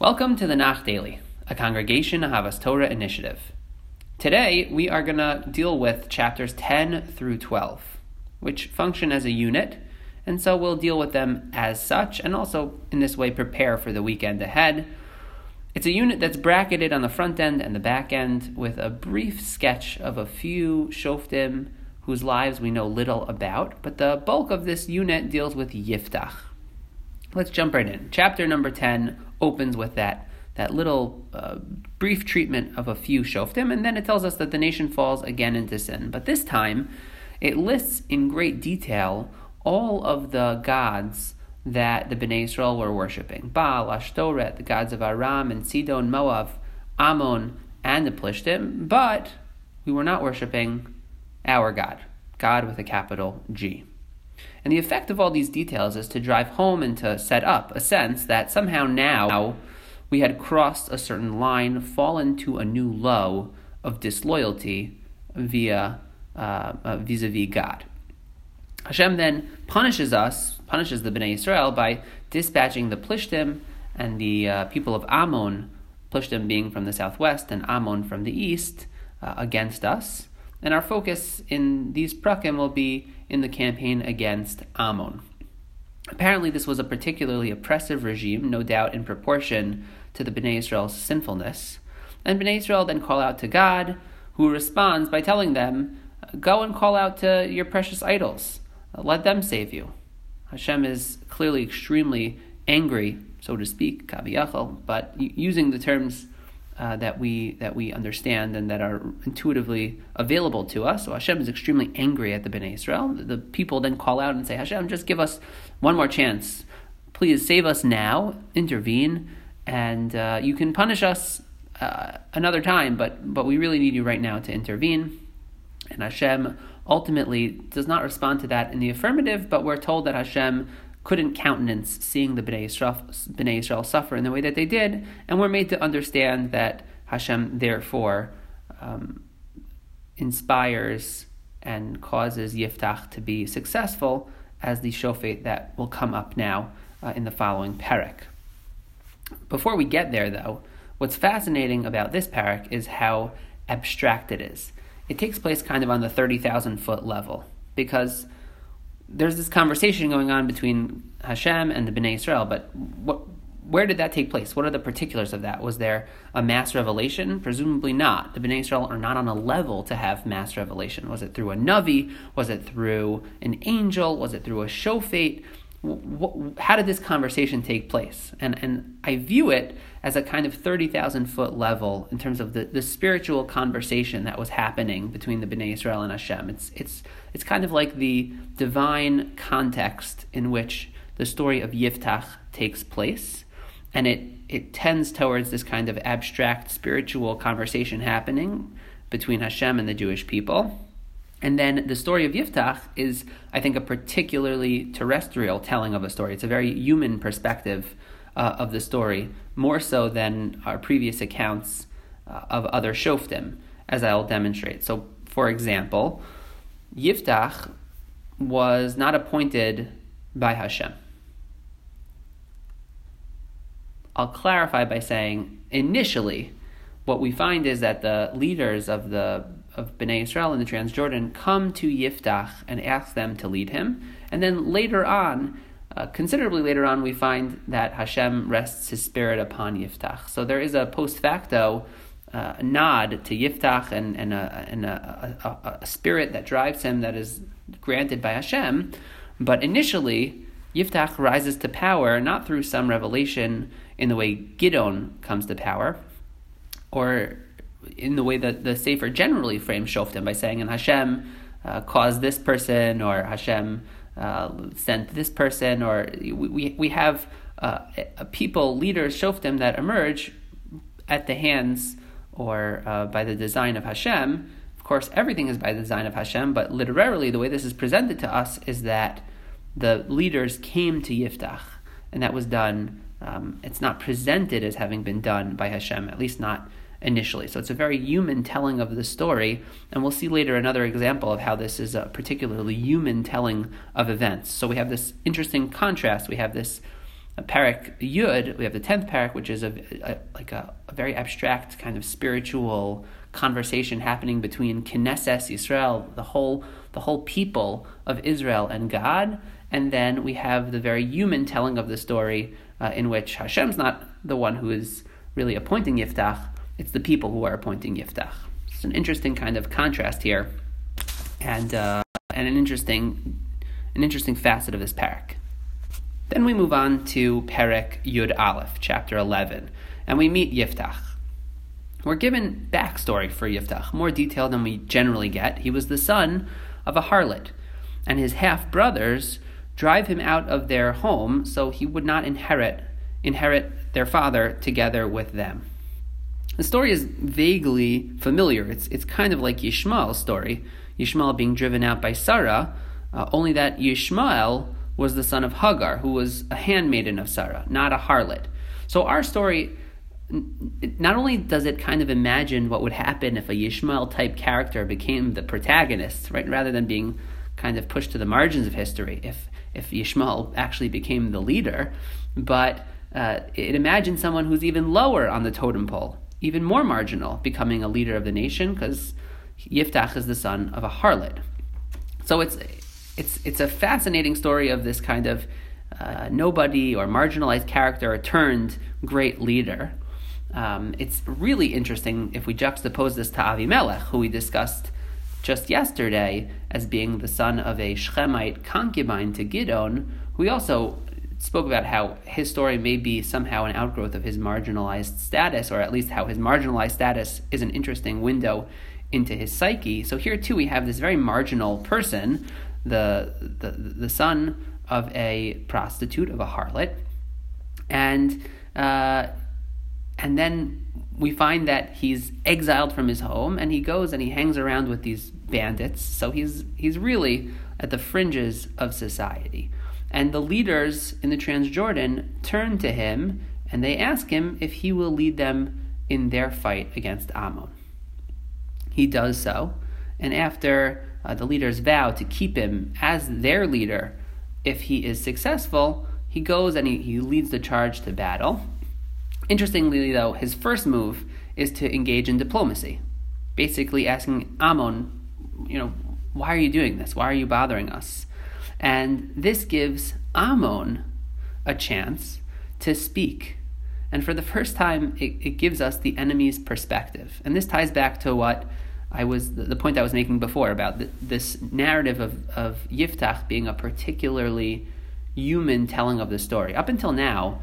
Welcome to the Nach Daily, a Congregation Ahavas Torah initiative. Today, we are going to deal with chapters 10 through 12, which function as a unit, and so we'll deal with them as such, and also in this way prepare for the weekend ahead. It's a unit that's bracketed on the front end and the back end with a brief sketch of a few shoftim whose lives we know little about, but the bulk of this unit deals with Yiftach. Let's jump right in. Chapter number 10 opens with that that little uh, brief treatment of a few shoftim, and then it tells us that the nation falls again into sin. But this time, it lists in great detail all of the gods that the Bnei Israel were worshiping: Baal, Ashtoret, the gods of Aram and Sidon, Moab, Ammon, and the Plishtim. But we were not worshiping our God, God with a capital G. And the effect of all these details is to drive home and to set up a sense that somehow now we had crossed a certain line, fallen to a new low of disloyalty via uh, uh, vis-a-vis God. Hashem then punishes us, punishes the Bnei Israel by dispatching the Plishtim and the uh, people of Ammon, Plishtim being from the southwest and Ammon from the east, uh, against us. And our focus in these prakim will be in the campaign against Ammon. Apparently, this was a particularly oppressive regime, no doubt in proportion to the Bnei Israel's sinfulness. And Bnei Israel then call out to God, who responds by telling them, Go and call out to your precious idols. Let them save you. Hashem is clearly extremely angry, so to speak, kaviyachal, but using the terms uh, that we that we understand and that are intuitively available to us. So Hashem is extremely angry at the Bnei Israel. The people then call out and say, Hashem, just give us one more chance. Please save us now. Intervene, and uh, you can punish us uh, another time, but but we really need you right now to intervene. And Hashem ultimately does not respond to that in the affirmative, but we're told that Hashem couldn't countenance seeing the Bnei Israel, Bnei Israel suffer in the way that they did, and we're made to understand that Hashem therefore um, inspires and causes Yiftach to be successful as the shofet that will come up now uh, in the following parak. Before we get there, though, what's fascinating about this parak is how abstract it is. It takes place kind of on the 30,000 foot level because there's this conversation going on between Hashem and the Bnei Israel, but what, where did that take place? What are the particulars of that? Was there a mass revelation? Presumably not. The Bnei Israel are not on a level to have mass revelation. Was it through a Navi? Was it through an angel? Was it through a shofet? how did this conversation take place? And, and I view it as a kind of 30,000 foot level in terms of the, the spiritual conversation that was happening between the Bnei Israel and Hashem. It's, it's, it's kind of like the divine context in which the story of Yiftach takes place. And it, it tends towards this kind of abstract spiritual conversation happening between Hashem and the Jewish people. And then the story of Yiftach is, I think, a particularly terrestrial telling of a story. It's a very human perspective uh, of the story, more so than our previous accounts uh, of other shoftim, as I'll demonstrate. So, for example, Yiftach was not appointed by Hashem. I'll clarify by saying initially, what we find is that the leaders of the of Bnei Israel in the Transjordan come to Yiftach and ask them to lead him. And then later on, uh, considerably later on, we find that Hashem rests his spirit upon Yiftach. So there is a post facto uh, nod to Yiftach and, and, a, and a, a, a, spirit that drives him that is granted by Hashem. But initially, Yiftach rises to power not through some revelation in the way Gidon comes to power, or in the way that the Sefer generally frames Shoftim by saying, and Hashem uh, caused this person, or Hashem uh, sent this person, or we, we have uh, people, leaders, Shoftim that emerge at the hands or uh, by the design of Hashem. Of course, everything is by the design of Hashem, but literally, the way this is presented to us is that the leaders came to Yiftach, and that was done. Um, it's not presented as having been done by Hashem, at least not initially. So it's a very human telling of the story, and we'll see later another example of how this is a particularly human telling of events. So we have this interesting contrast. We have this Parak Yud, we have the tenth parak, which is a, a like a, a, very abstract kind of spiritual conversation happening between Knesset Israel, the whole the whole people of Israel and God, and then we have the very human telling of the story, uh, in which Hashem's not the one who is really appointing Yiftach; it's the people who are appointing Yiftach. It's an interesting kind of contrast here, and uh, and an interesting an interesting facet of this parak. Then we move on to Perek Yud Aleph, chapter 11, and we meet Yiftach. We're given backstory for Yiftach, more detail than we generally get. He was the son of a harlot, and his half brothers drive him out of their home so he would not inherit inherit their father together with them. The story is vaguely familiar. It's, it's kind of like Yishmael's story, Yishmael being driven out by Sarah, uh, only that Yishmael was the son of Hagar, who was a handmaiden of Sarah, not a harlot. So our story, not only does it kind of imagine what would happen if a Yishmael type character became the protagonist, right, rather than being kind of pushed to the margins of history, if if Yishmael actually became the leader, but uh, it imagines someone who's even lower on the totem pole, even more marginal, becoming a leader of the nation, because Yiftach is the son of a harlot. So it's it's it's a fascinating story of this kind of uh, nobody or marginalized character turned great leader. Um, it's really interesting if we juxtapose this to Avimelech, who we discussed just yesterday as being the son of a Shechemite concubine to Gidon. We also spoke about how his story may be somehow an outgrowth of his marginalized status, or at least how his marginalized status is an interesting window into his psyche. So here too we have this very marginal person the, the, the son of a prostitute, of a harlot. And, uh, and then we find that he's exiled from his home and he goes and he hangs around with these bandits. So he's, he's really at the fringes of society. And the leaders in the Transjordan turn to him and they ask him if he will lead them in their fight against Ammon. He does so, and after uh, the leaders vow to keep him as their leader if he is successful, he goes and he, he leads the charge to battle. Interestingly, though, his first move is to engage in diplomacy, basically asking Ammon, you know, why are you doing this? Why are you bothering us? And this gives Ammon a chance to speak. And for the first time, it, it gives us the enemy's perspective. And this ties back to what I was the point I was making before about the, this narrative of, of Yiftach being a particularly human telling of the story. Up until now,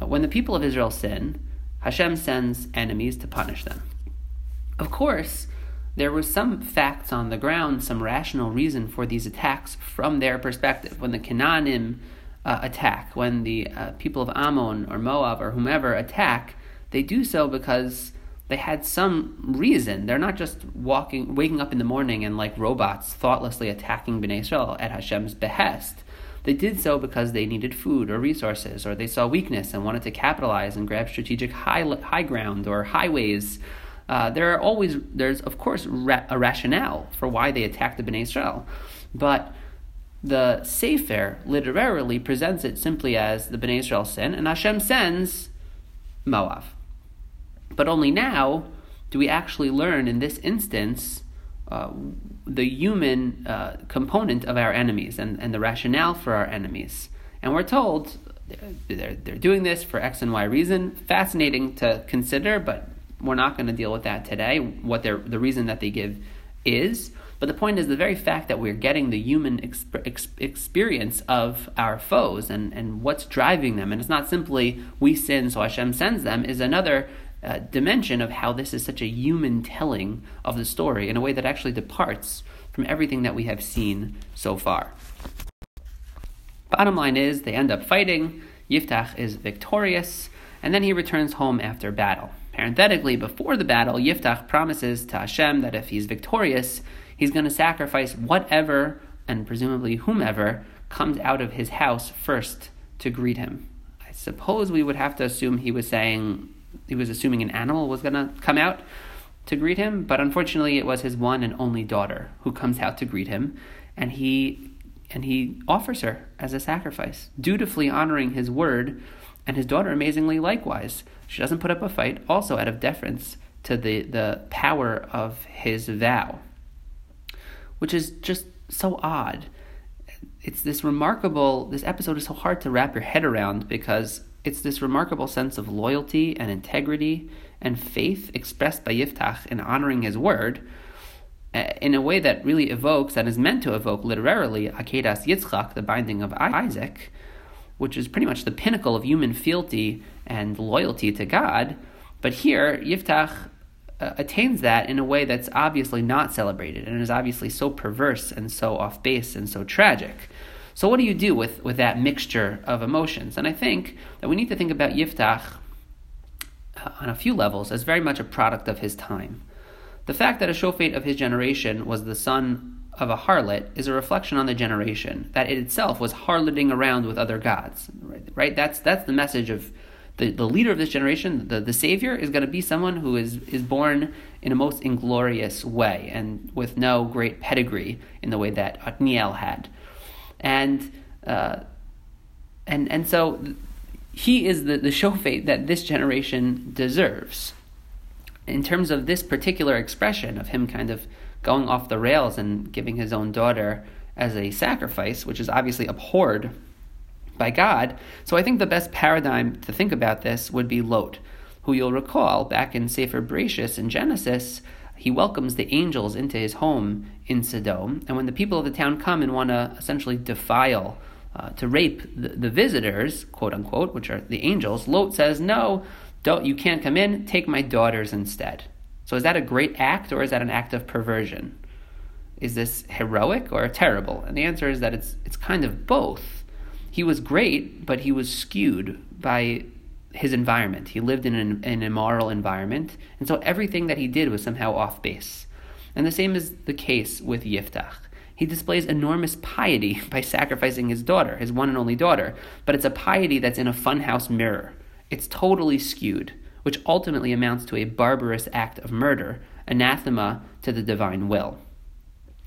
uh, when the people of Israel sin, Hashem sends enemies to punish them. Of course, there was some facts on the ground, some rational reason for these attacks from their perspective. When the Canaanim uh, attack, when the uh, people of Ammon or Moab or whomever attack, they do so because they had some reason. They're not just walking, waking up in the morning and like robots thoughtlessly attacking Bnei Israel at Hashem's behest. They did so because they needed food or resources, or they saw weakness and wanted to capitalize and grab strategic high, high ground or highways. Uh, there are always, there's of course ra- a rationale for why they attacked the Bnei Israel, but the Sefer literally presents it simply as the Bnei Israel sin, and Hashem sends Moab. But only now do we actually learn in this instance uh, the human uh, component of our enemies and, and the rationale for our enemies. And we're told they're, they're doing this for X and Y reason. Fascinating to consider, but we're not going to deal with that today. What the reason that they give is. But the point is the very fact that we're getting the human exp- ex- experience of our foes and, and what's driving them. And it's not simply we sin, so Hashem sends them, is another uh, dimension of how this is such a human telling of the story in a way that actually departs from everything that we have seen so far. Bottom line is, they end up fighting. Yiftach is victorious, and then he returns home after battle. Parenthetically, before the battle, Yiftach promises to Hashem that if he's victorious, he's going to sacrifice whatever and presumably whomever comes out of his house first to greet him. I suppose we would have to assume he was saying he was assuming an animal was going to come out to greet him, but unfortunately, it was his one and only daughter who comes out to greet him, and he and he offers her as a sacrifice, dutifully honoring his word, and his daughter amazingly likewise. She doesn't put up a fight, also out of deference to the, the power of his vow, which is just so odd. It's this remarkable, this episode is so hard to wrap your head around because it's this remarkable sense of loyalty and integrity and faith expressed by Yiftach in honoring his word uh, in a way that really evokes, and is meant to evoke literally, Akedas Yitzchak, the binding of Isaac, which is pretty much the pinnacle of human fealty and loyalty to God. But here, Yiftach uh, attains that in a way that's obviously not celebrated and is obviously so perverse and so off base and so tragic. So, what do you do with, with that mixture of emotions? And I think that we need to think about Yiftach uh, on a few levels as very much a product of his time. The fact that a shofet of his generation was the son of a harlot is a reflection on the generation that it itself was harloting around with other gods. Right? right? That's that's the message of the, the leader of this generation, the, the savior, is going to be someone who is, is born in a most inglorious way and with no great pedigree in the way that Otniel had. And uh, and and so he is the, the shofet that this generation deserves in terms of this particular expression of him kind of going off the rails and giving his own daughter as a sacrifice, which is obviously abhorred by God. So I think the best paradigm to think about this would be Lot, who you'll recall back in Sefer Bereshis in Genesis, he welcomes the angels into his home in Sodom. And when the people of the town come and want to essentially defile, uh, to rape the, the visitors, quote unquote, which are the angels, Lot says, No, don't, you can't come in, take my daughters instead. So is that a great act or is that an act of perversion? Is this heroic or terrible? And the answer is that it's, it's kind of both. He was great, but he was skewed by his environment. He lived in an, an immoral environment, and so everything that he did was somehow off base. And the same is the case with Yiftach. He displays enormous piety by sacrificing his daughter, his one and only daughter, but it's a piety that's in a funhouse mirror. It's totally skewed, which ultimately amounts to a barbarous act of murder, anathema to the divine will.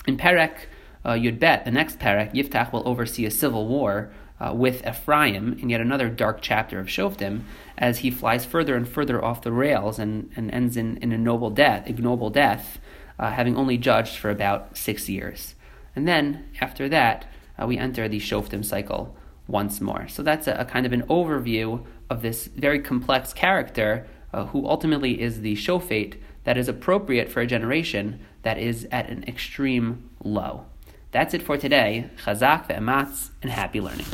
In Perek uh, Yud Bet, the next Perek, Yiftach will oversee a civil war uh, with Ephraim in yet another dark chapter of Shoftim, as he flies further and further off the rails and, and ends in, in a noble death, ignoble death, uh, having only judged for about six years. And then, after that, uh, we enter the Shoftim cycle once more. So that's a, a kind of an overview of this very complex character uh, who ultimately is the shofet that is appropriate for a generation that is at an extreme low. That's it for today. Chazak ve'ematz and happy learning.